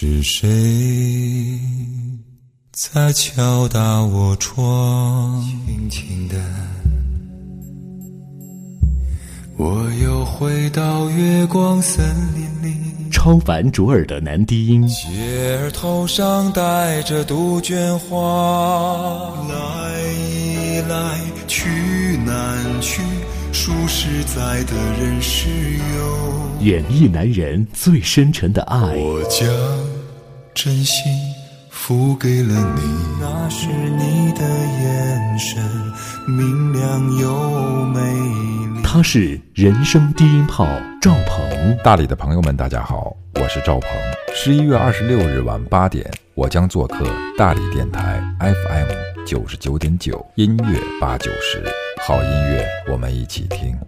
是谁在敲打我窗？轻轻的，我又回到月光森林里。超凡卓尔的男低音，姐儿头上戴着杜鹃花，来一来去难去，数十载的人世游。演绎男人最深沉的爱，我将真心付给了你，那是你的眼神明亮又美丽。他是人生低音炮赵鹏，大理的朋友们，大家好，我是赵鹏。十一月二十六日晚八点，我将做客大理电台 FM 九十九点九音乐八九十，好音乐，我们一起听。